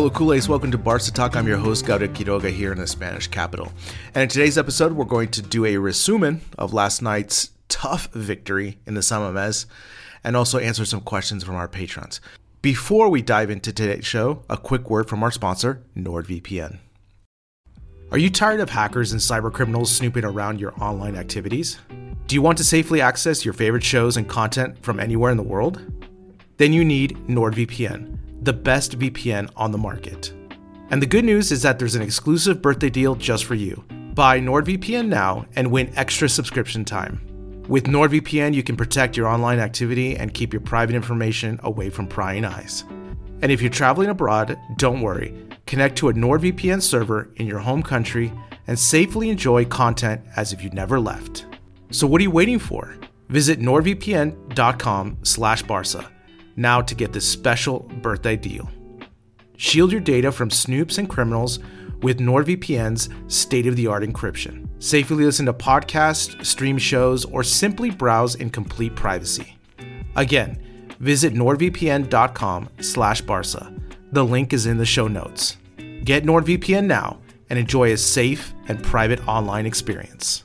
Hello, Culés. Welcome to Barca Talk. I'm your host, Gabriel Quiroga, here in the Spanish capital. And in today's episode, we're going to do a resumen of last night's tough victory in the San Mamés and also answer some questions from our patrons. Before we dive into today's show, a quick word from our sponsor, NordVPN. Are you tired of hackers and cybercriminals snooping around your online activities? Do you want to safely access your favorite shows and content from anywhere in the world? Then you need NordVPN, the best VPN on the market. And the good news is that there's an exclusive birthday deal just for you. Buy NordVPN now and win extra subscription time. With NordVPN, you can protect your online activity and keep your private information away from prying eyes. And if you're traveling abroad, don't worry. Connect to a NordVPN server in your home country and safely enjoy content as if you never left. So what are you waiting for? Visit nordvpn.com/barca now to get this special birthday deal. Shield your data from snoops and criminals with NordVPN's state-of-the-art encryption. Safely listen to podcasts, stream shows, or simply browse in complete privacy. Again, visit nordvpn.com/barca. The link is in the show notes. Get NordVPN now and enjoy a safe and private online experience.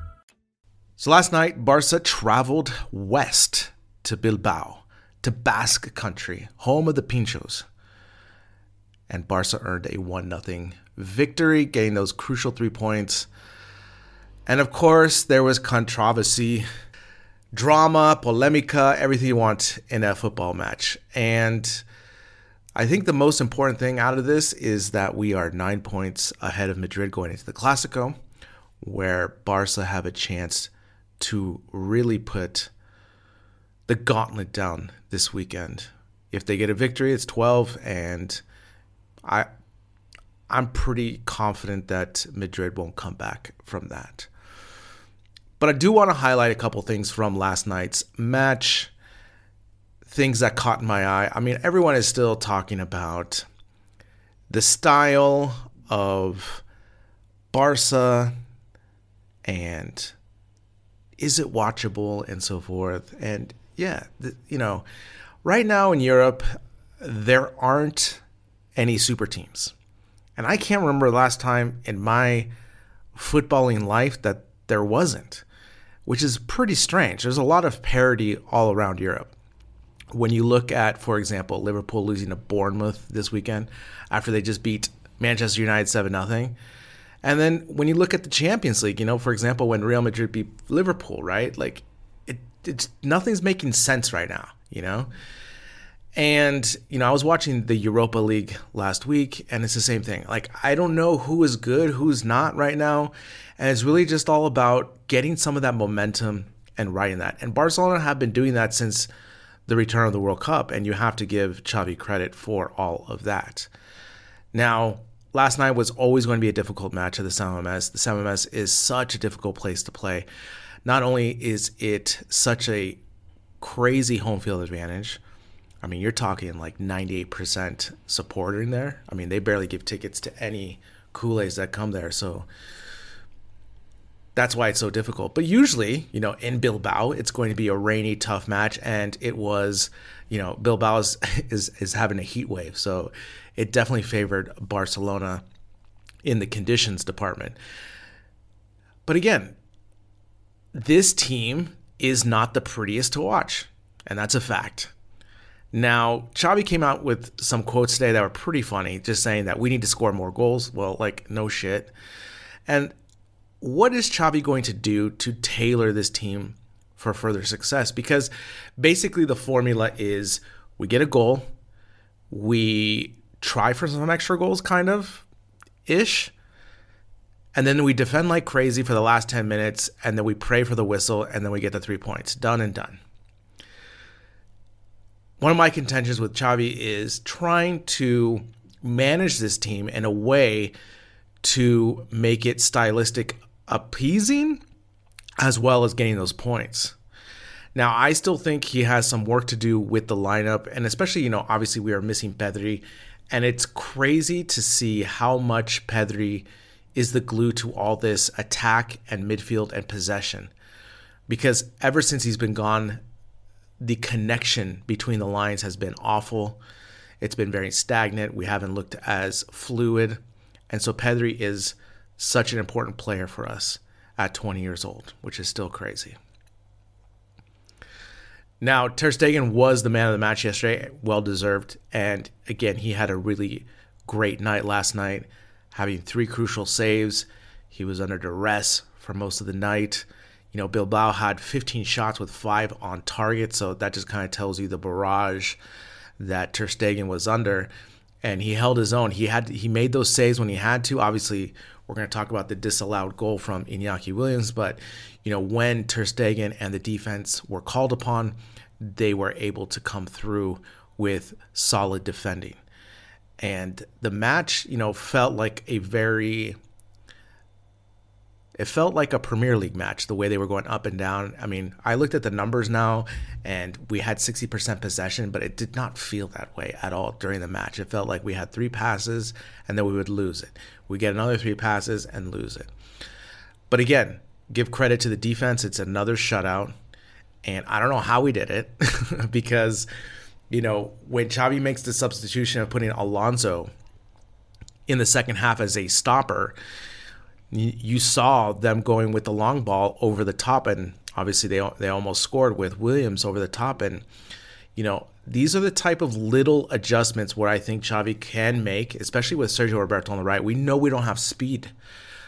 So last night, Barca traveled west to Bilbao, to Basque country, home of the Pinchos. And Barca earned a 1 0 victory, getting those crucial three points. And of course, there was controversy, drama, polemica, everything you want in a football match. And I think the most important thing out of this is that we are nine points ahead of Madrid going into the Clasico, where Barca have a chance to really put the gauntlet down this weekend. If they get a victory, it's 12 and I I'm pretty confident that Madrid won't come back from that. But I do want to highlight a couple things from last night's match. Things that caught my eye. I mean, everyone is still talking about the style of Barca and is it watchable and so forth. And yeah, you know, right now in Europe, there aren't any super teams. And I can't remember the last time in my footballing life that there wasn't, which is pretty strange. There's a lot of parity all around Europe. When you look at, for example, Liverpool losing to Bournemouth this weekend after they just beat Manchester United 7 0. And then when you look at the Champions League, you know, for example, when Real Madrid beat Liverpool, right? Like it, it's nothing's making sense right now, you know. And you know, I was watching the Europa League last week, and it's the same thing. Like I don't know who is good, who's not right now, and it's really just all about getting some of that momentum and riding that. And Barcelona have been doing that since the return of the World Cup, and you have to give Xavi credit for all of that. Now, last night was always going to be a difficult match at the San Mamés. The San Mamés is such a difficult place to play. Not only is it such a crazy home field advantage, I mean, you're talking like 98% support in there. I mean, they barely give tickets to any Culés that come there. So that's why it's so difficult. But usually, you know, in Bilbao, it's going to be a rainy, tough match. And it was, you know, Bilbao is, is, is having a heat wave. So it definitely favored Barcelona in the conditions department. But again, this team is not the prettiest to watch. And that's a fact. Now, Xavi came out with some quotes today that were pretty funny, just saying that we need to score more goals. Well, like, no shit. And what is Xavi going to do to tailor this team for further success? Because basically, the formula is we get a goal, we try for some extra goals, kind of ish. And then we defend like crazy for the last 10 minutes, and then we pray for the whistle, and then we get the three points. Done and done one of my contentions with Xavi is trying to manage this team in a way to make it stylistic appeasing as well as getting those points. Now, I still think he has some work to do with the lineup, and especially, you know, obviously we are missing Pedri, and it's crazy to see how much Pedri is the glue to all this attack and midfield and possession. Because ever since he's been gone, the connection between the lines has been awful. It's been very stagnant. We haven't looked as fluid. And so Pedri is such an important player for us at 20 years old, which is still crazy. Now, Ter Stegen was the man of the match yesterday, well deserved. And again, he had a really great night last night, having three crucial saves. He was under duress for most of the night. You know, Bilbao had 15 shots with five on target, so that just kind of tells you the barrage that Ter Stegen was under. And he held his own. He had he made those saves when he had to. Obviously, we're going to talk about the disallowed goal from Iñaki Williams, but you know when Ter Stegen and the defense were called upon, they were able to come through with solid defending. And the match, you know, felt like a very it felt like a Premier League match the way they were going up and down. I mean, I looked at the numbers now and we had 60% possession, but it did not feel that way at all during the match. It felt like we had three passes and then we would lose it. We get another three passes and lose it. But again, give credit to the defense. It's another shutout. And I don't know how we did it because, you know, when Xavi makes the substitution of putting Alonso in the second half as a stopper, you saw them going with the long ball over the top, and obviously they they almost scored with Williams over the top. And you know these are the type of little adjustments where I think Xavi can make, especially with Sergio Roberto on the right. We know we don't have speed.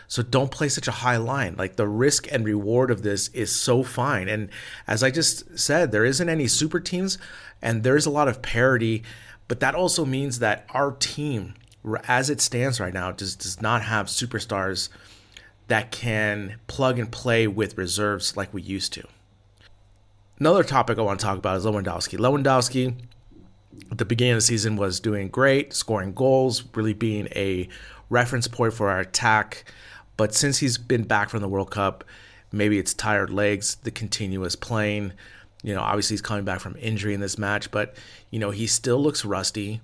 So don't play such a high line. Like the risk and reward of this is so fine. And as I just said, there isn't any super teams and there's a lot of parity, but that also means that our team as it stands right now just does not have superstars that can plug and play with reserves like we used to. Another topic I want to talk about is Lewandowski. Lewandowski, at the beginning of the season, was doing great, scoring goals, really being a reference point for our attack. But since he's been back from the World Cup, maybe it's tired legs, the continuous playing. You know, obviously he's coming back from injury in this match, but you know, he still looks rusty.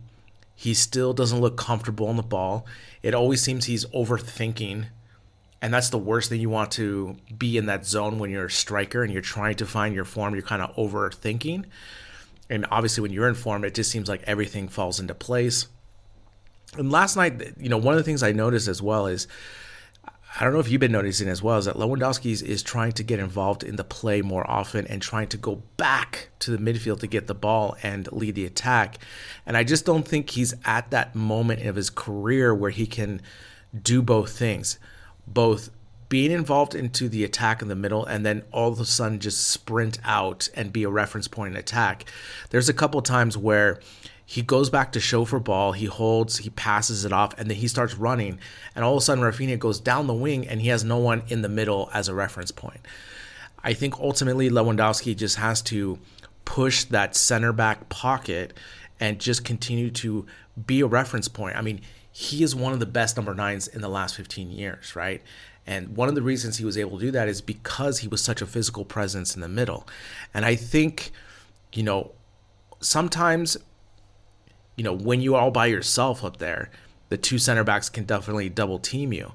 He still doesn't look comfortable on the ball. It always seems he's overthinking and that's the worst thing you want to be in that zone when you're a striker and you're trying to find your form you're kind of overthinking. And obviously when you're in form it just seems like everything falls into place. And last night you know one of the things i noticed as well is i don't know if you've been noticing as well is that lewandowski is, is trying to get involved in the play more often and trying to go back to the midfield to get the ball and lead the attack. And i just don't think he's at that moment of his career where he can do both things both being involved into the attack in the middle and then all of a sudden just sprint out and be a reference point in attack. There's a couple times where he goes back to show for ball, he holds, he passes it off, and then he starts running. And all of a sudden, Raphinha goes down the wing and he has no one in the middle as a reference point. I think ultimately Lewandowski just has to push that center back pocket and just continue to be a reference point. I mean, he is one of the best number nines in the last 15 years, right? And one of the reasons he was able to do that is because he was such a physical presence in the middle. And I think, you know, sometimes, you know, when you're all by yourself up there, the two center backs can definitely double team you.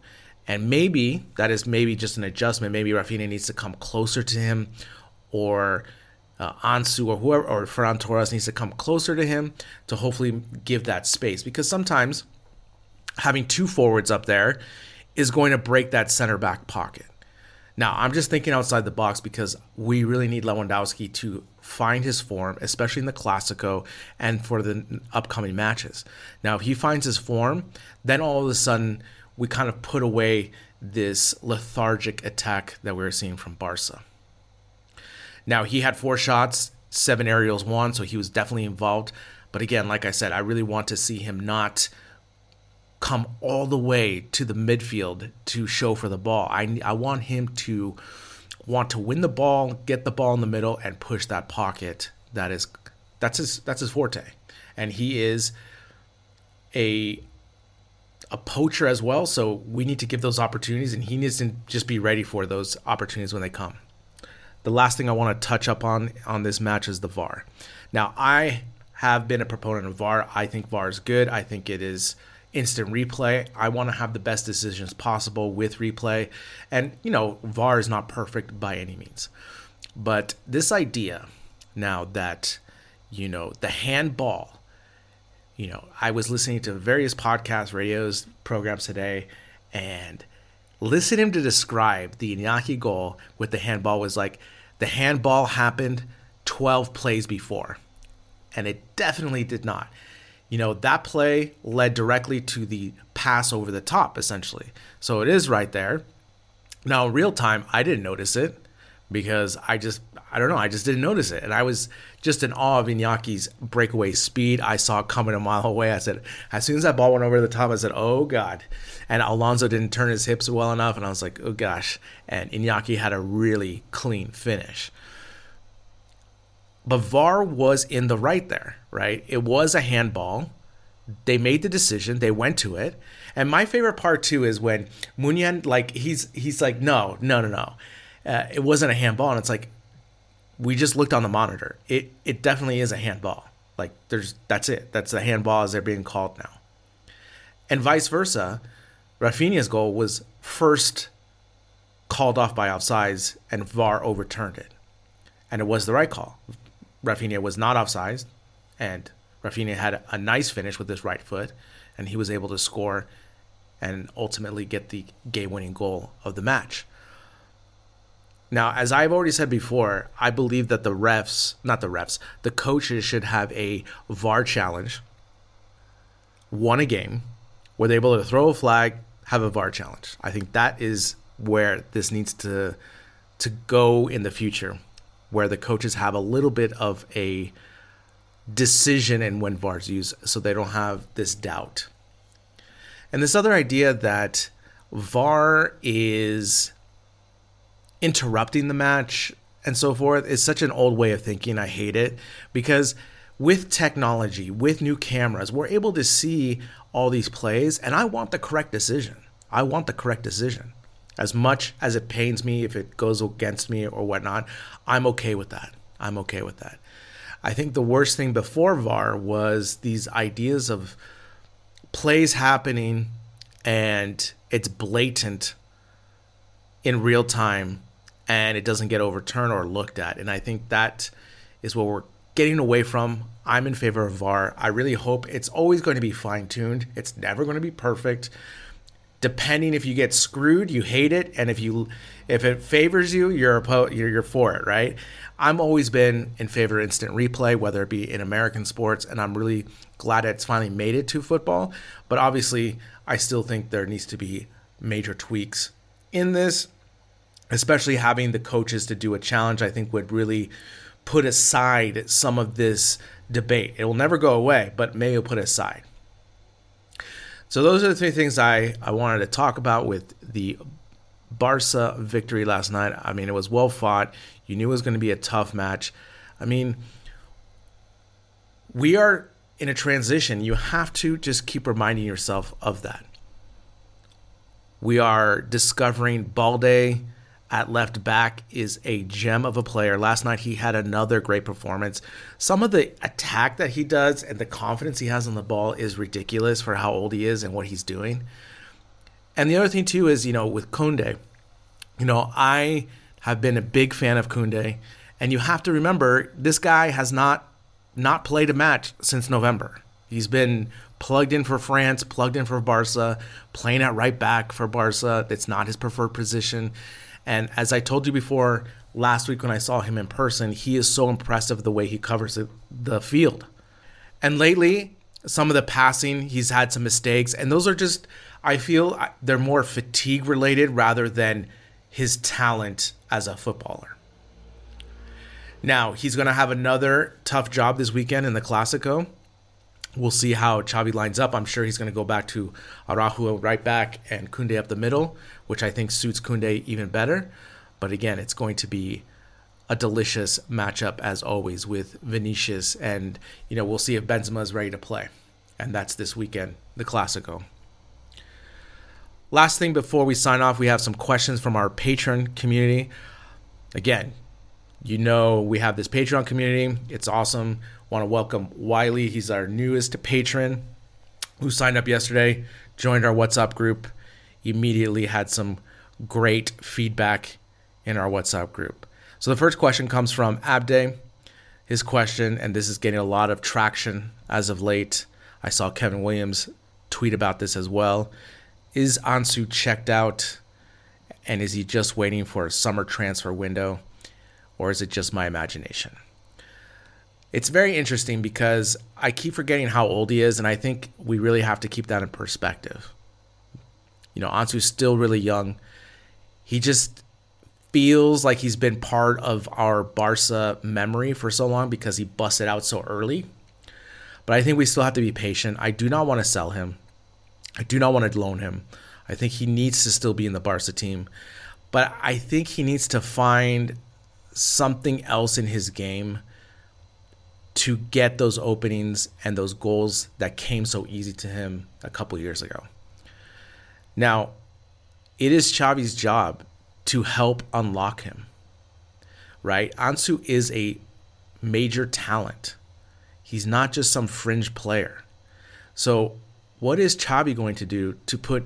And maybe that is maybe just an adjustment. Maybe Raphinha needs to come closer to him, or uh, Ansu or whoever, or Ferran Torres needs to come closer to him to hopefully give that space. Because sometimes having two forwards up there is going to break that center back pocket. Now, I'm just thinking outside the box because we really need Lewandowski to find his form, especially in the Classico and for the upcoming matches. Now, if he finds his form, then all of a sudden we kind of put away this lethargic attack that we were seeing from Barca. Now, he had four shots, seven aerials, one, so he was definitely involved. But again, like I said, I really want to see him not come all the way to the midfield to show for the ball. I, I want him to want to win the ball, get the ball in the middle, and push that pocket. That is that's his that's his forte, and he is a a poacher as well. So we need to give those opportunities, and he needs to just be ready for those opportunities when they come. The last thing I want to touch up on on this match is the VAR. Now I have been a proponent of VAR. I think VAR is good. I think it is instant replay. I want to have the best decisions possible with replay. And, you know, VAR is not perfect by any means. But this idea now that, you know, the handball, you know, I was listening to various podcasts, radios, programs today, and listening to describe the Iñaki goal with the handball was like the handball happened 12 plays before. And it definitely did not you know, that play led directly to the pass over the top, essentially. So it is right there. Now, real time, I didn't notice it because I just, I don't know, I just didn't notice it. And I was just in awe of Iñaki's breakaway speed. I saw it coming a mile away. I said, as soon as that ball went over the top, I said, oh God. And Alonso didn't turn his hips well enough. And I was like, oh gosh. And Inyaki had a really clean finish. But VAR was in the right there, right? It was a handball. They made the decision. They went to it. And my favorite part too is when Muniain, like he's he's like, no, no, no, no, uh, it wasn't a handball. And it's like, we just looked on the monitor. It it definitely is a handball. Like there's that's it. That's the handball as they're being called now. And vice versa, Raphinha's goal was first called off by offsides, and VAR overturned it, and it was the right call. Raphinha was not offside, and Raphinha had a nice finish with his right foot, and he was able to score and ultimately get the game-winning goal of the match. Now, as I've already said before, I believe that the refs, not the refs, the coaches should have a VAR challenge, won a game, where they're able to throw a flag, have a VAR challenge. I think that is where this needs to to go in the future where the coaches have a little bit of a decision in when VARs use so they don't have this doubt. And this other idea that VAR is interrupting the match and so forth is such an old way of thinking. I hate it because with technology, with new cameras, we're able to see all these plays, and I want the correct decision. I want the correct decision. As much as it pains me if it goes against me or whatnot, I'm okay with that. I'm okay with that. I think the worst thing before VAR was these ideas of plays happening and it's blatant in real time and it doesn't get overturned or looked at. And I think that is what we're getting away from. I'm in favor of VAR. I really hope it's always going to be fine tuned. It's never going to be perfect depending if you get screwed, you hate it, and if you if it favors you, you're you're, you're for it, right? I'm always been in favor of instant replay, whether it be in American sports, and I'm really glad it's finally made it to football. But obviously, I still think there needs to be major tweaks in this, especially having the coaches to do a challenge. I think would really put aside some of this debate. It will never go away, but may put aside. So those are the three things I, I wanted to talk about with the Barca victory last night. I mean, it was well fought. You knew it was going to be a tough match. I mean, we are in a transition, you have to just keep reminding yourself of that. We are discovering Balde at left back is a gem of a player. Last night he had another great performance. Some of the attack that he does and the confidence he has on the ball is ridiculous for how old he is and what he's doing. And the other thing too is, you know, with Kunde, you know, I have been a big fan of Kunde, and you have to remember this guy has not not played a match since November. He's been plugged in for France, plugged in for Barca, playing at right back for Barca. That's not his preferred position. And as I told you before last week when I saw him in person, he is so impressive the way he covers the, field. And lately, some of the passing, he's had some mistakes, and those are just, I feel they're more fatigue related rather than his talent as a footballer. Now, he's going to have another tough job this weekend in the Clasico. We'll see how Xavi lines up. I'm sure he's going to go back to Araujo right back and Kunde up the middle, which I think suits Kunde even better. But again, it's going to be a delicious matchup as always with Vinicius, and you know we'll see if Benzema is ready to play, and that's this weekend, the Clasico. Last thing before we sign off, we have some questions from our patron community. Again, you know we have this Patreon community. It's awesome. Want to welcome Wiley. He's our newest patron who signed up yesterday, joined our WhatsApp group, immediately had some great feedback in our WhatsApp group. So the first question comes from Abde. His question, and this is getting a lot of traction as of late. I saw Kevin Williams tweet about this as well. Is Ansu checked out? And is he just waiting for a summer transfer window? Or is it just my imagination? It's very interesting because I keep forgetting how old he is, and I think we really have to keep that in perspective. You know, Ansu's still really young. He just feels like he's been part of our Barca memory for so long because he busted out so early. But I think we still have to be patient. I do not want to sell him. I do not want to loan him. I think he needs to still be in the Barca team. But I think he needs to find something else in his game to get those openings and those goals that came so easy to him a couple years ago. Now, it is Xavi's job to help unlock him. Right? Ansu is a major talent. He's not just some fringe player. So, what is Xavi going to do to put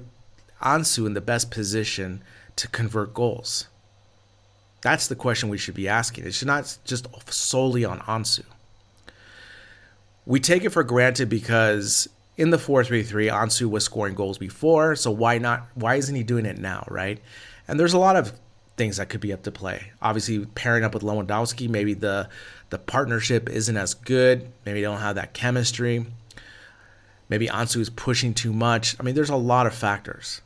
Ansu in the best position to convert goals? That's the question we should be asking. It should not just solely on Ansu. We take it for granted because in the 4-3-3, Ansu was scoring goals before, so why not why isn't he doing it now, right? And there's a lot of things that could be up to play. Obviously, pairing up with Lewandowski, maybe the the partnership isn't as good. Maybe they don't have that chemistry. Maybe Ansu is pushing too much. I mean, there's a lot of factors.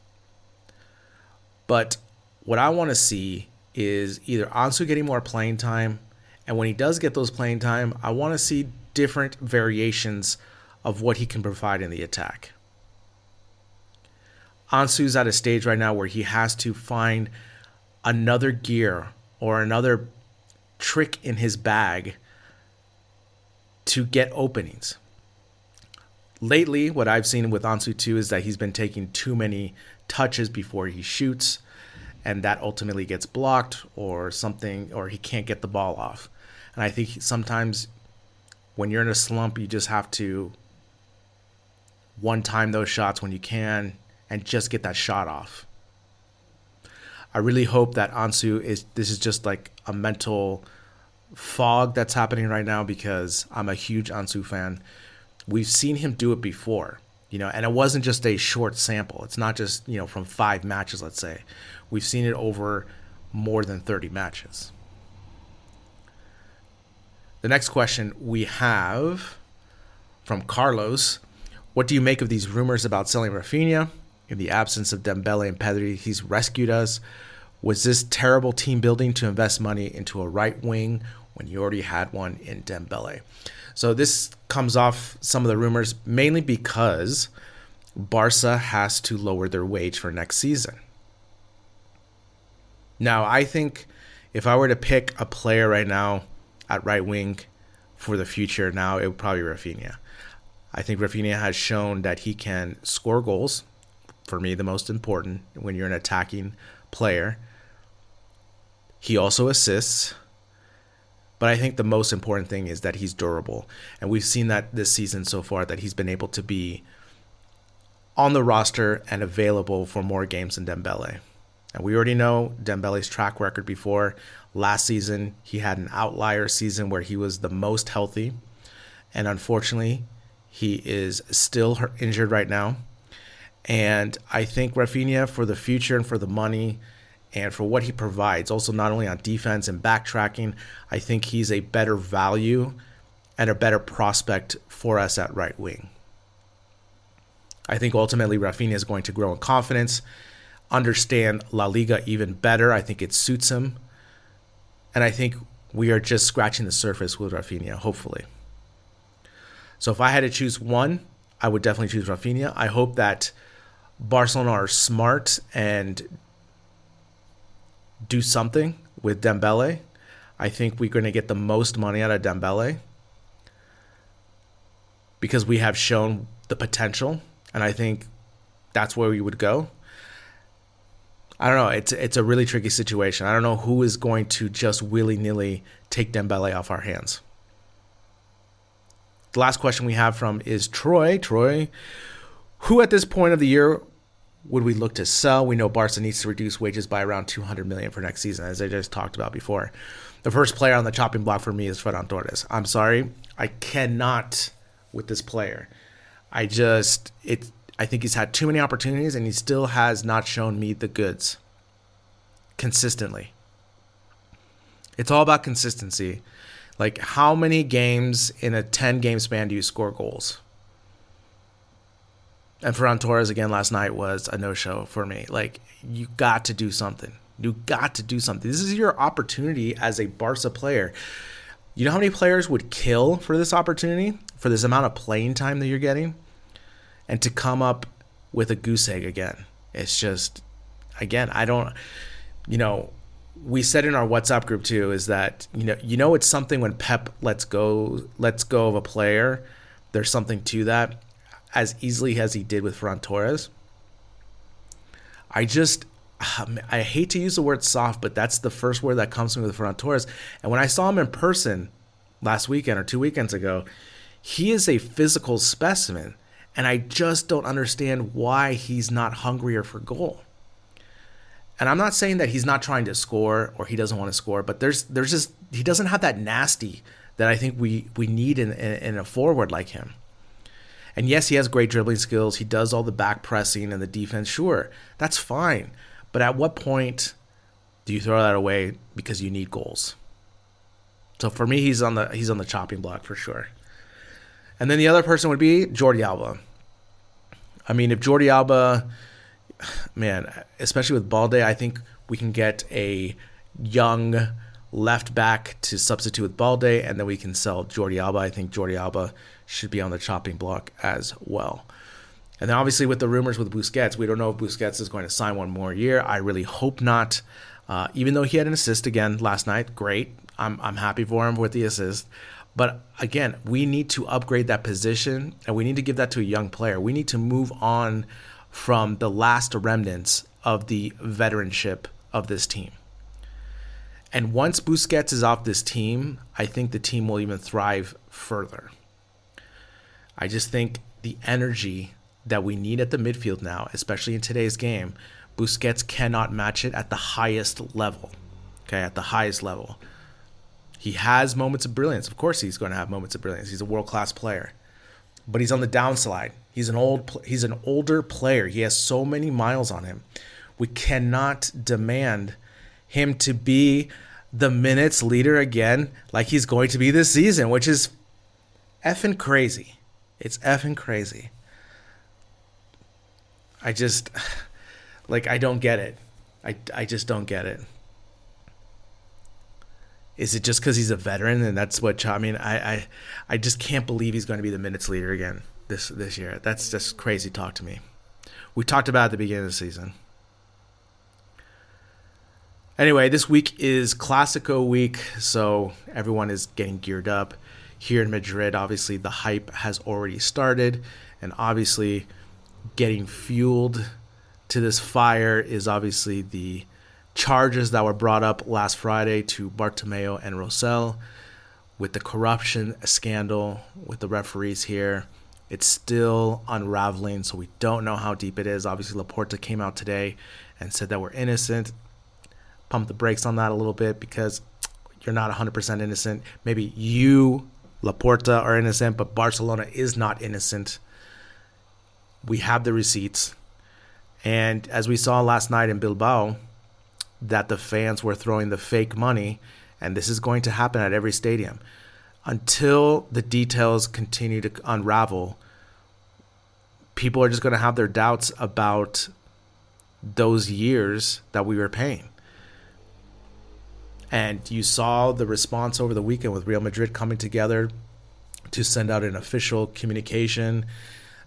But what I want to see is either Ansu getting more playing time, and when he does get those playing time, I want to see different variations of what he can provide in the attack. Ansu's at a stage right now where he has to find another gear or another trick in his bag to get openings. Lately, what I've seen with Ansu too is that he's been taking too many touches before he shoots and that ultimately gets blocked or something, or he can't get the ball off. And I think sometimes when you're in a slump, you just have to one time those shots when you can and just get that shot off. I really hope that Ansu is this is just like a mental fog that's happening right now because I'm a huge Ansu fan. We've seen him do it before, you know, and it wasn't just a short sample. It's not just, you know, from 5 matches, let's say. We've seen it over more than 30 matches. The next question we have from Carlos What do you make of these rumors about selling Raphinha? In the absence of Dembele and Pedri, he's rescued us. Was this terrible team building to invest money into a right wing when you already had one in Dembele? So this comes off some of the rumors mainly because Barca has to lower their wage for next season. Now, I think if I were to pick a player right now at right wing for the future, now it would probably be Raphinha. I think Raphinha has shown that he can score goals. For me, the most important when you're an attacking player. He also assists. But I think the most important thing is that he's durable. And we've seen that this season so far that he's been able to be on the roster and available for more games than Dembele. And we already know Dembele's track record before. Last season, he had an outlier season where he was the most healthy. And unfortunately, he is still injured right now. And I think Raphinha, for the future and for the money and for what he provides, also not only on defense and backtracking, I think he's a better value and a better prospect for us at right wing. I think ultimately Raphinha is going to grow in confidence, understand La Liga even better. I think it suits him. And I think we are just scratching the surface with Raphinha, hopefully. So if I had to choose one, I would definitely choose Raphinha. I hope that Barcelona are smart and do something with Dembele. I think we're going to get the most money out of Dembele because we have shown the potential, and I think that's where we would go. I don't know. It's it's a really tricky situation. I don't know who is going to just willy nilly take Dembele off our hands. The last question we have from is Troy. Troy, who at this point of the year would we look to sell? We know Barca needs to reduce wages by around 200 million for next season, as I just talked about before. The first player on the chopping block for me is Ferran Torres. I'm sorry, I cannot with this player. I just it. I think he's had too many opportunities, and he still has not shown me the goods consistently. It's all about consistency. Like, how many games in a 10 game span do you score goals? And Ferran Torres again last night was a no show for me. Like, you got to do something. You got to do something. This is your opportunity as a Barca player. You know how many players would kill for this opportunity, for this amount of playing time that you're getting? And to come up with a goose egg again. It's just, again, I don't, you know, we said in our WhatsApp group too is that you know you know it's something when Pep lets go lets go of a player. There's something to that as easily as he did with Ferran Torres. I just I hate to use the word soft, but that's the first word that comes to me with Ferran Torres. And when I saw him in person last weekend or two weekends ago, he is a physical specimen. And I just don't understand why he's not hungrier for goal. And I'm not saying that he's not trying to score or he doesn't want to score, but there's there's just he doesn't have that nasty that I think we we need in, in, in a forward like him. And yes, he has great dribbling skills. He does all the back pressing and the defense. Sure, that's fine. But at what point do you throw that away because you need goals? So for me, he's on the he's on the chopping block for sure. And then the other person would be Jordi Alba. I mean, if Jordi Alba, man, especially with Balde, I think we can get a young left back to substitute with Balde, and then we can sell Jordi Alba. I think Jordi Alba should be on the chopping block as well. And then obviously with the rumors with Busquets, we don't know if Busquets is going to sign one more year. I really hope not. Uh, even though he had an assist again last night, great. I'm I'm happy for him with the assist. But again, we need to upgrade that position and we need to give that to a young player. We need to move on from the last remnants of the veteranship of this team. And once Busquets is off this team, I think the team will even thrive further. I just think the energy that we need at the midfield now, especially in today's game, Busquets cannot match it at the highest level. Okay, at the highest level. He has moments of brilliance. Of course, he's going to have moments of brilliance. He's a world class player, but he's on the downside. He's an old. He's an older player. He has so many miles on him. We cannot demand him to be the minutes leader again, like he's going to be this season, which is effing crazy. It's effing crazy. I just like I don't get it. I I just don't get it. Is it just because he's a veteran and that's what I mean? I, I I just can't believe he's going to be the minutes leader again this this year. That's just crazy talk to me. We talked about at the beginning of the season. Anyway, this week is Classico week, so everyone is getting geared up. here in Madrid. Obviously, the hype has already started, and obviously, getting fueled to this fire is obviously the charges that were brought up last Friday to Bartomeu and Rosell with the corruption scandal with the referees here. It's still unraveling, so we don't know how deep it is. Obviously, Laporta came out today and said that we're innocent. Pump the brakes on that a little bit because you're not 100% innocent. Maybe you, Laporta, are innocent, but Barcelona is not innocent. We have the receipts. And as we saw last night in Bilbao, that the fans were throwing the fake money, and this is going to happen at every stadium. Until the details continue to unravel, people are just going to have their doubts about those years that we were paying. And you saw the response over the weekend with Real Madrid coming together to send out an official communication.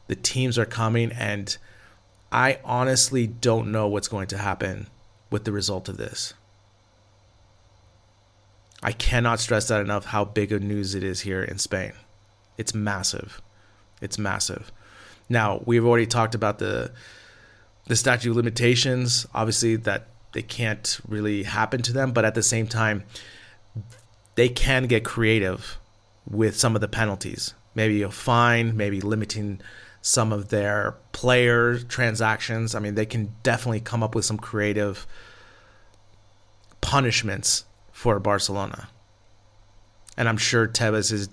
The teams are coming, and I honestly don't know what's going to happen with the result of this. I cannot stress that enough how big of news it is here in Spain. It's massive. It's massive. Now, we've already talked about the the statute of limitations, obviously that they can't really happen to them, but at the same time they can get creative with some of the penalties. Maybe a fine, maybe limiting some of their player transactions. I mean, they can definitely come up with some creative punishments for Barcelona. And I'm sure Tebas is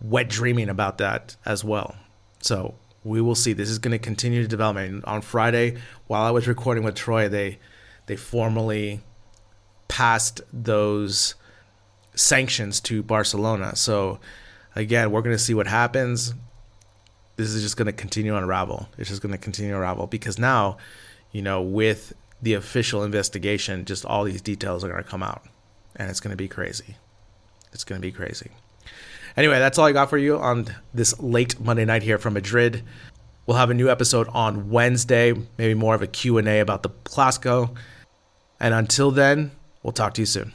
wet dreaming about that as well. So we will see. This is going to continue to develop. And on Friday, while I was recording with Troy, they they formally passed those sanctions to Barcelona. So again, we're going to see what happens. This is just going to continue unravel. It's just going to continue unravel because now, you know, with the official investigation, just all these details are going to come out, and it's going to be crazy. It's going to be crazy. Anyway, that's all I got for you on this late Monday night here from Madrid. We'll have a new episode on Wednesday, maybe more of a Q&A about the Clasico. And until then, we'll talk to you soon.